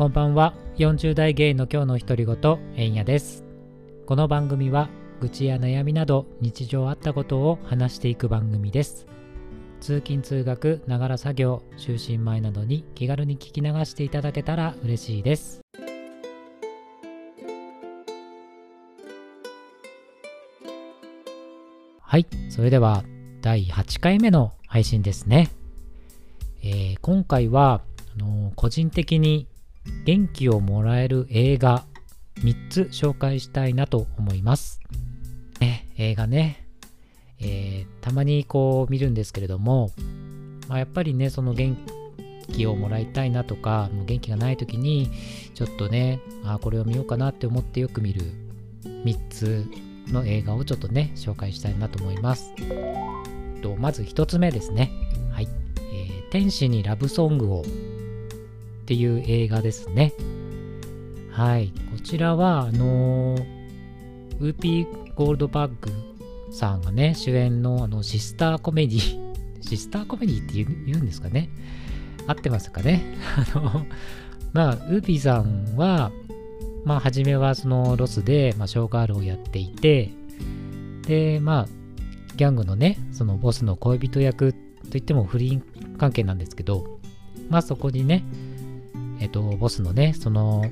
こんばんは。40代ゲイの今日の独り言えんやです。この番組は愚痴や悩みなど日常あったことを話していく番組です。通勤通学ながら作業就寝前などに気軽に聞き流していただけたら嬉しいです。はい。それでは第8回目の配信ですね、えー、今回はあのー、個人的に元気をもらえる映画3つ紹介したいなと思います。ね、映画ね、えー、たまにこう見るんですけれども、まあ、やっぱりね、その元気をもらいたいなとか、もう元気がない時に、ちょっとね、あこれを見ようかなって思ってよく見る3つの映画をちょっとね、紹介したいなと思います。とまず1つ目ですね。はい。えー、天使にラブソングをっていう映画ですね。はい。こちらは、あのー、ウーピー・ゴールドバーグさんがね、主演のあのシスターコメディ、シスターコメディって言うんですかね。合ってますかね。あの、まあ、ウーピーさんは、まあ、初めはそのロスで、まあ、ショーガールをやっていて、で、まあ、ギャングのね、そのボスの恋人役といっても不倫関係なんですけど、まあそこにね、えっと、ボスのね、その、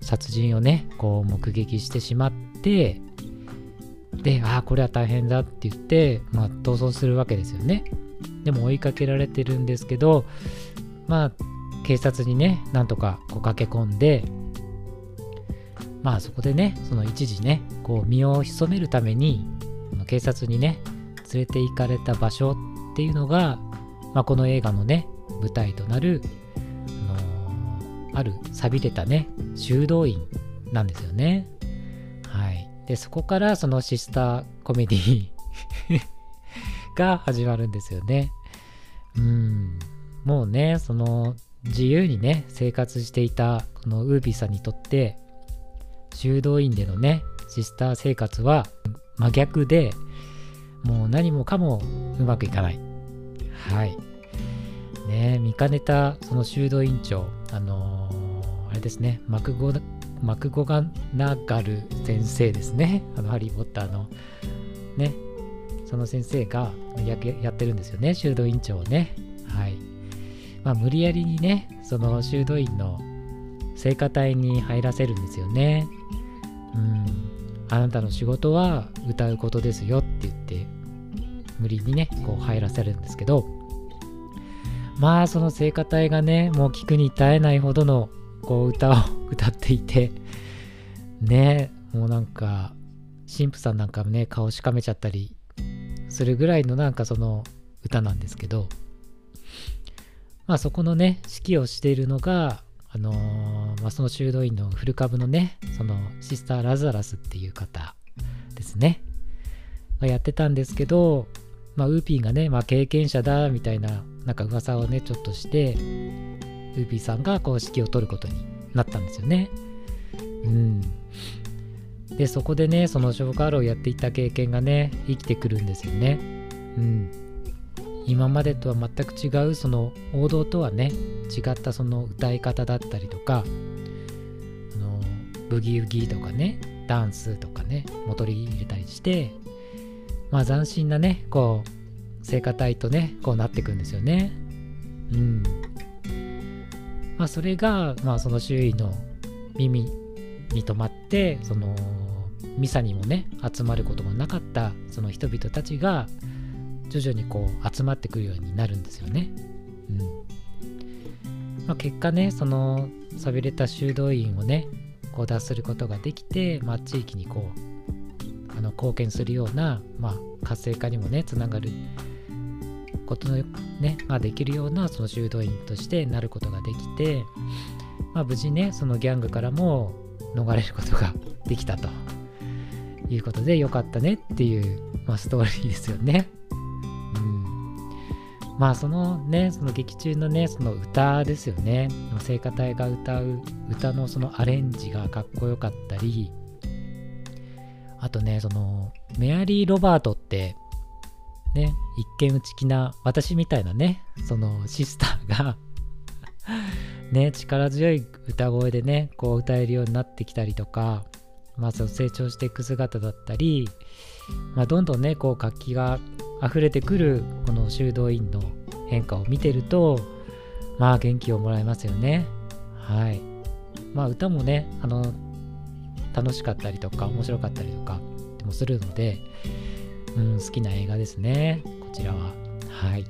殺人をね、こう目撃してしまって、で、ああ、これは大変だって言って、まあ、逃走するわけですよね。でも追いかけられてるんですけど、まあ、警察にね、なんとかこう駆け込んで、まあそこでね、その一時ね、こう身を潜めるために、警察にね、連れて行かれた場所っていうのが、まあ、この映画のね、舞台となるある錆びれたね修道院なんですよねはいでそこからそのシスターコメディが始まるんですよねうんもうねその自由にね生活していたこのウービーさんにとって修道院でのねシスター生活は真逆でもう何もかもうまくいかないはいね見かねたその修道院長あのー、あれですねマクゴマクゴガナガル先生ですね。あのハリー・ポッターの。ね。その先生がややってるんですよね。修道院長をね。はい。まあ無理やりにねその修道院の聖歌隊に入らせるんですよね。うん。あなたの仕事は歌うことですよって言って無理にねこう入らせるんですけど。まあその聖歌隊がねもう聞くに耐えないほどのこう歌を 歌っていてねもうなんか神父さんなんかね顔しかめちゃったりするぐらいのなんかその歌なんですけどまあそこのね指揮をしているのがあのー、まあ、その修道院の古株のねそのシスター・ラザラスっていう方ですね。がやってたんですけどまあ、ウーピーがね、まあ、経験者だみたいななんか噂をねちょっとしてウーピーさんがこう指揮を取ることになったんですよね。うん、でそこでねそのショーカールをやっていた経験がね生きてくるんですよね。うん、今までとは全く違うその王道とはね違ったその歌い方だったりとかあのブギウギとかねダンスとかね戻り入れたりしてまあ斬新なね、こう、聖歌隊とね、こうなっていくんですよね。うん。まあそれが、まあその周囲の耳に留まって、その、ミサにもね、集まることもなかったその人々たちが、徐々にこう集まってくるようになるんですよね。うん。まあ、結果ね、その寂れた修道院をね、こう脱することができて、まあ、地域にこうあの貢献するような、まあ、活性化にもねつながることのね、まあ、できるようなその修道院としてなることができて、まあ、無事ねそのギャングからも逃れることが できたということでよかったねっていう、まあ、ストーリーですよね。うん、まあそのねその劇中のねその歌ですよね聖歌隊が歌う歌のそのアレンジがかっこよかったりあとね、その、メアリー・ロバートって、ね、一見内気な、私みたいなね、そのシスターがね、力強い歌声でね、こう歌えるようになってきたりとか、まあ、その成長していく姿だったり、まあ、どんどんね、こう活気が溢れてくるこの修道院の変化を見てると、まあ元気をもらえますよね。はい。まあ歌もね、あの、楽しかったりとか面白かったりとかでもするので、うん、好きな映画ですね。こちらは。はい。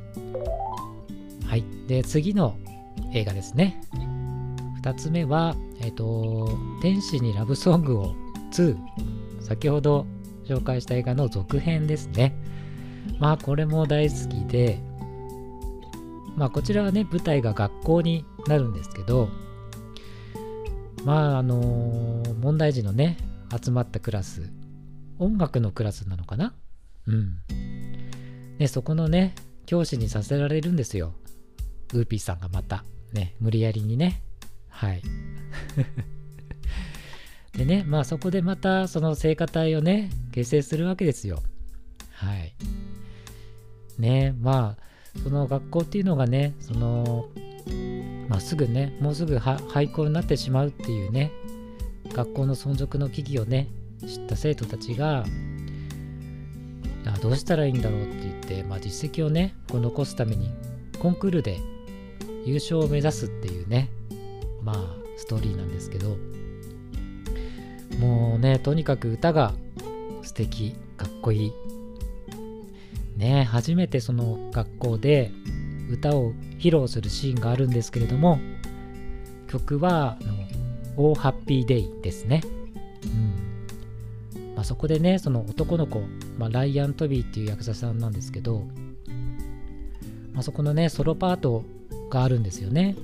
はい。で、次の映画ですね。2つ目は、えっ、ー、と、天使にラブソングを2。先ほど紹介した映画の続編ですね。まあ、これも大好きで、まあ、こちらはね、舞台が学校になるんですけど、まあ、あのー、問題児のね、集まったクラス、音楽のクラスなのかなうん。で、そこのね、教師にさせられるんですよ。ウーピーさんがまた。ね、無理やりにね。はい。でね、まあそこでまたその聖歌隊をね、結成するわけですよ。はい。ね、まあ、その学校っていうのがね、その、まあ、すぐね、もうすぐ廃校になってしまうっていうね、学校の存続の危機をね、知った生徒たちが、あどうしたらいいんだろうって言って、まあ、実績をね、こう残すためにコンクールで優勝を目指すっていうね、まあ、ストーリーなんですけど、もうね、とにかく歌が素敵、かっこいい。ね、初めてその学校で歌を披露するシーンがあるんですけれども、曲は、あの、オーハッピーデイですね。うん。まあ、そこでね、その男の子、まあ、ライアン・トビーっていう役者さんなんですけど、まあ、そこのね、ソロパートがあるんですよね。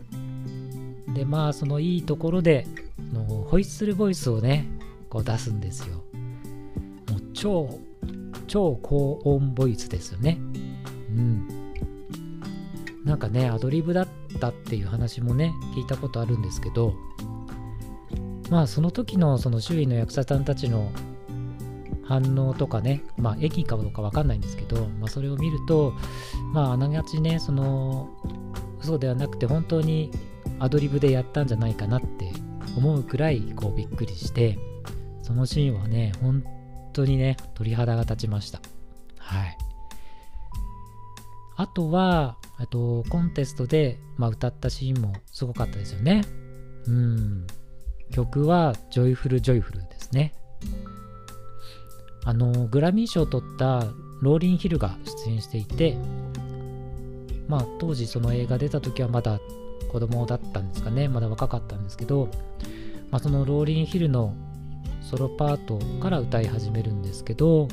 で、まあ、そのいいところで、のホイッスルボイスをね、こう出すんですよ。もう超、超高音ボイスですよね。うん。なんかね、アドリブだったっていう話もね、聞いたことあるんですけど、まあその時のその周囲の役者さんたちの反応とかね、まあ駅かどうかわかんないんですけど、まあそれを見ると、まああながちね、その嘘ではなくて本当にアドリブでやったんじゃないかなって思うくらいこうびっくりしてそのシーンはね本当にね鳥肌が立ちました。はい。あとはあとコンテストで、まあ、歌ったシーンもすごかったですよね。うん。曲は Joyful Joyful ですね。あのグラミー賞を取ったローリン・ヒルが出演していてまあ当時その映画出た時はまだ子供だったんですかね。まだ若かったんですけど、まあ、そのローリン・ヒルのソロパートから歌い始めるんですけど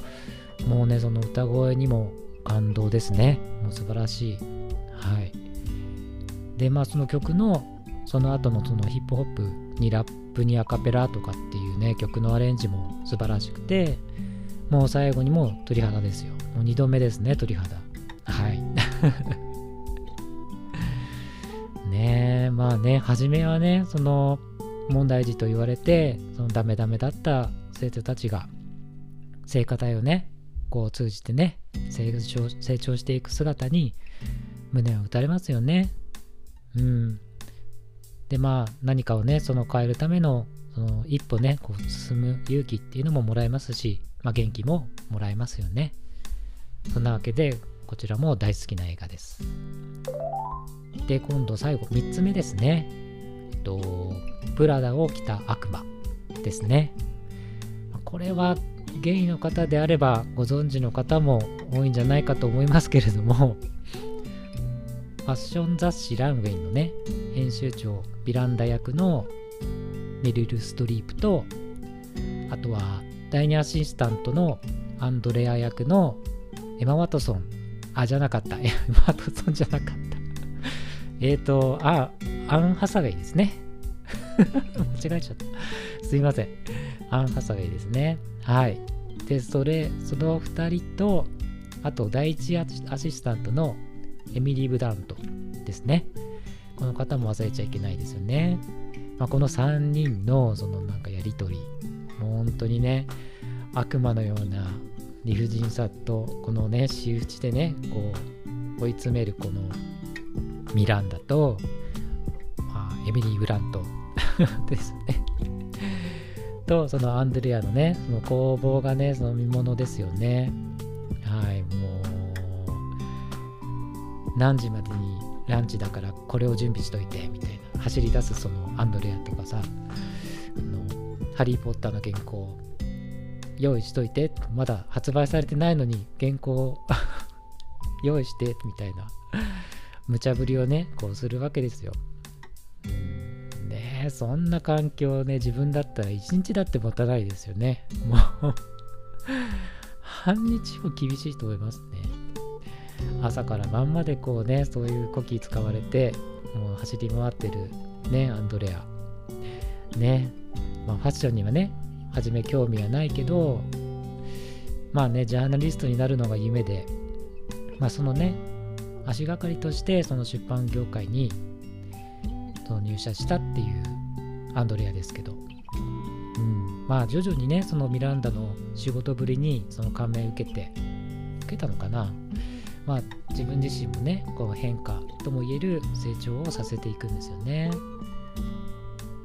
もうねその歌声にも感動ですね。もう素晴らしい。はい。でまあその曲のその後のそのヒップホップにラップにアカペラとかっていうね曲のアレンジも素晴らしくてもう最後にも鳥肌ですよ。もう2度目ですね鳥肌。はい。ねえまあね初めはねその問題児と言われてそのダメダメだった生徒たちが聖歌隊をねこう通じてね成長成長していく姿に胸を打たれますよね。うん。でまあ何かをねその変えるためのその一歩ねこう進む勇気っていうのももらえますし、まあ、元気ももらえますよねそんなわけでこちらも大好きな映画ですで、今度最後3つ目ですね。えっと、プラダを着た悪魔ですね。これはゲイの方であればご存知の方も多いんじゃないかと思いますけれども、ファッション雑誌ランウェイのね、編集長、ビランダ役のメリル・ストリープと、あとは第2アシスタントのアンドレア役のエマ・ワトソン、あ、じゃなかった、エマ・ワトソンじゃなかった。えっ、と、あ、アン・ハサウェイですね。間違えちゃった。すいません。アン・ハサウェイですね。はい。で、それ、その2人と、あと第一アシスタントのエミリー・ブダントですね。この方も忘れちゃいけないですよね。まあ、この3人のそのなんかやりとり、本当にね、悪魔のような理不尽さと、このね、仕打ちでね、こう、追い詰めるこのミランダと、まあ、エミリー・ブラント ですね。とそのアンドレアのねその工房がねその見ものですよね。はいもう何時までにランチだからこれを準備しといてみたいな走り出すそのアンドレアとかさハリー・ポッターの原稿用意しといてまだ発売されてないのに原稿を 用意してみたいな。無茶ぶりをねこうするわけですよ。ねえそんな環境ね自分だったら一日だって持たないですよね。もう半日も厳しいと思いますね。朝から晩までこうねそういうコキ使われてもう走り回ってるねアンドレア。ね。まあファッションにはね初め興味はないけどまあねジャーナリストになるのが夢でまあそのね足がかりとしてその出版業界にその入社したっていうアンドレアですけど、うん、まあ徐々にねそのミランダの仕事ぶりにその感銘を受けて受けたのかな。まあ自分自身もねこう変化ともいえる成長をさせていくんですよね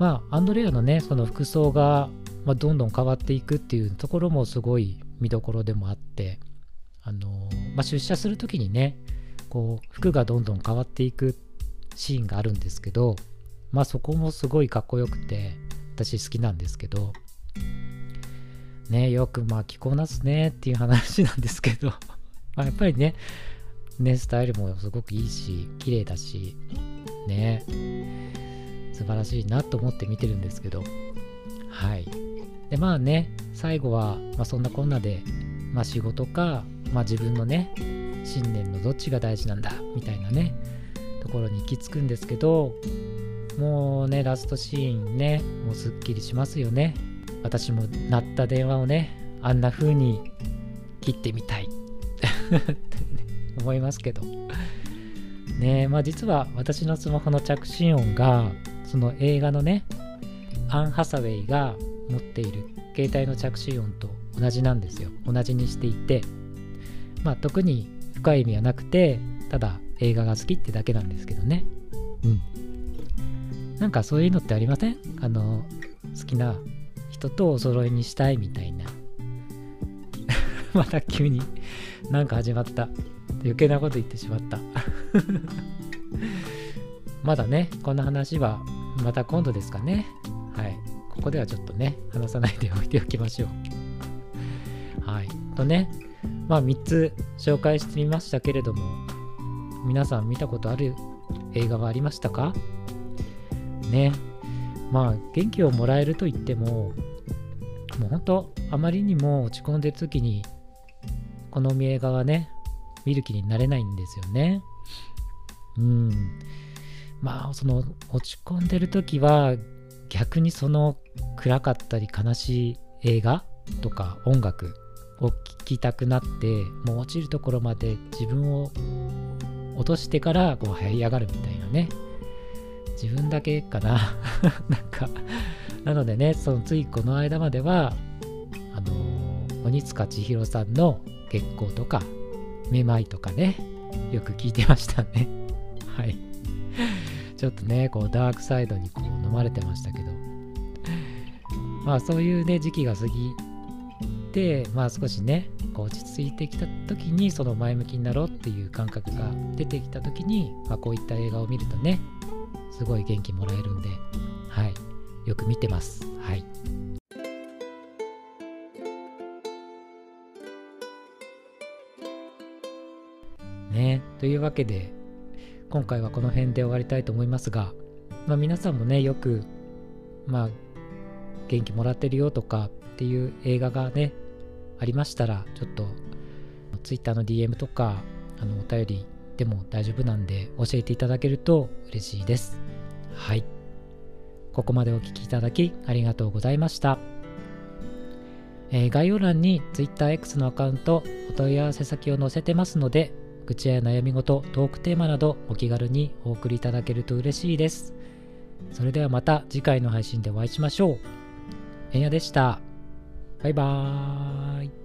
まあアンドレアのねその服装が、まあ、どんどん変わっていくっていうところもすごい見どころでもあってあのまあ、出社する時にねこう服がどんどん変わっていくシーンがあるんですけどまあそこもすごいかっこよくて私好きなんですけどねよくまあ着こなすねっていう話なんですけど まあやっぱりねねスタイルもすごくいいし綺麗だしね。素晴らしいなと思って見てるんですけどはいでまあね最後は、まあ、そんなこんなで、まあ、仕事か、まあ、自分のね信念のどっちが大事なんだみたいなねところに行き着くんですけどもうね、ラストシーンね、もうすっきりしますよね。私も鳴った電話をね、あんな風に切ってみたいって 思いますけど。ねまあ実は私のスマホの着信音が、その映画のね、アン・ハサウェイが持っている携帯の着信音と同じなんですよ。同じにしていて、まあ特に深い意味はなくて、ただ映画が好きってだけなんですけどね。うん。なんかそういうのってありません？あの、好きな人とお揃いにしたいみたいな。また急になんか始まった。余計なこと言ってしまった。まだね、この話はまた今度ですかね。はい。ここではちょっとね、話さないでおいておきましょう。はい。とね、まあ3つ紹介してみましたけれども、皆さん見たことある映画はありましたか？ね。まあ、元気をもらえると言っても、もう本当、あまりにも落ち込んでる時に、この映画はね、見る気になれないんですよね。うん。まあ、その、落ち込んでる時は、逆にその暗かったり悲しい映画とか音楽を聴きたくなってもう落ちるところまで自分を落としてからこう這い上がるみたいなね。自分だけかな。なんかなのでねそのついこの間まではあの、鬼塚千尋さんの月光とかめまいとかねよく聞いてましたね。はい。ちょっとねこうダークサイドにこう飲まれてましたけど まあそういうね時期が過ぎてまあ少しねこう落ち着いてきた時にその前向きになろうっていう感覚が出てきた時に、まあ、こういった映画を見るとねすごい元気もらえるんで、はい、よく見てます。はい。ね、というわけで、今回はこの辺で終わりたいと思いますが、まあ、皆さんもね、よく、まあ、元気もらってるよとかっていう映画がね、ありましたら、ちょっと、Twitter の DM とか、あの、お便りでも大丈夫なんで、教えていただけると嬉しいです。はい。ここまでお聴きいただきありがとうございました。えー、概要欄に TwitterX のアカウント、お問い合わせ先を載せてますので、愚痴や悩み事、トークテーマなどお気軽にお送りいただけると嬉しいです。それではまた次回の配信でお会いしましょう。えんやでした。バイバーイ。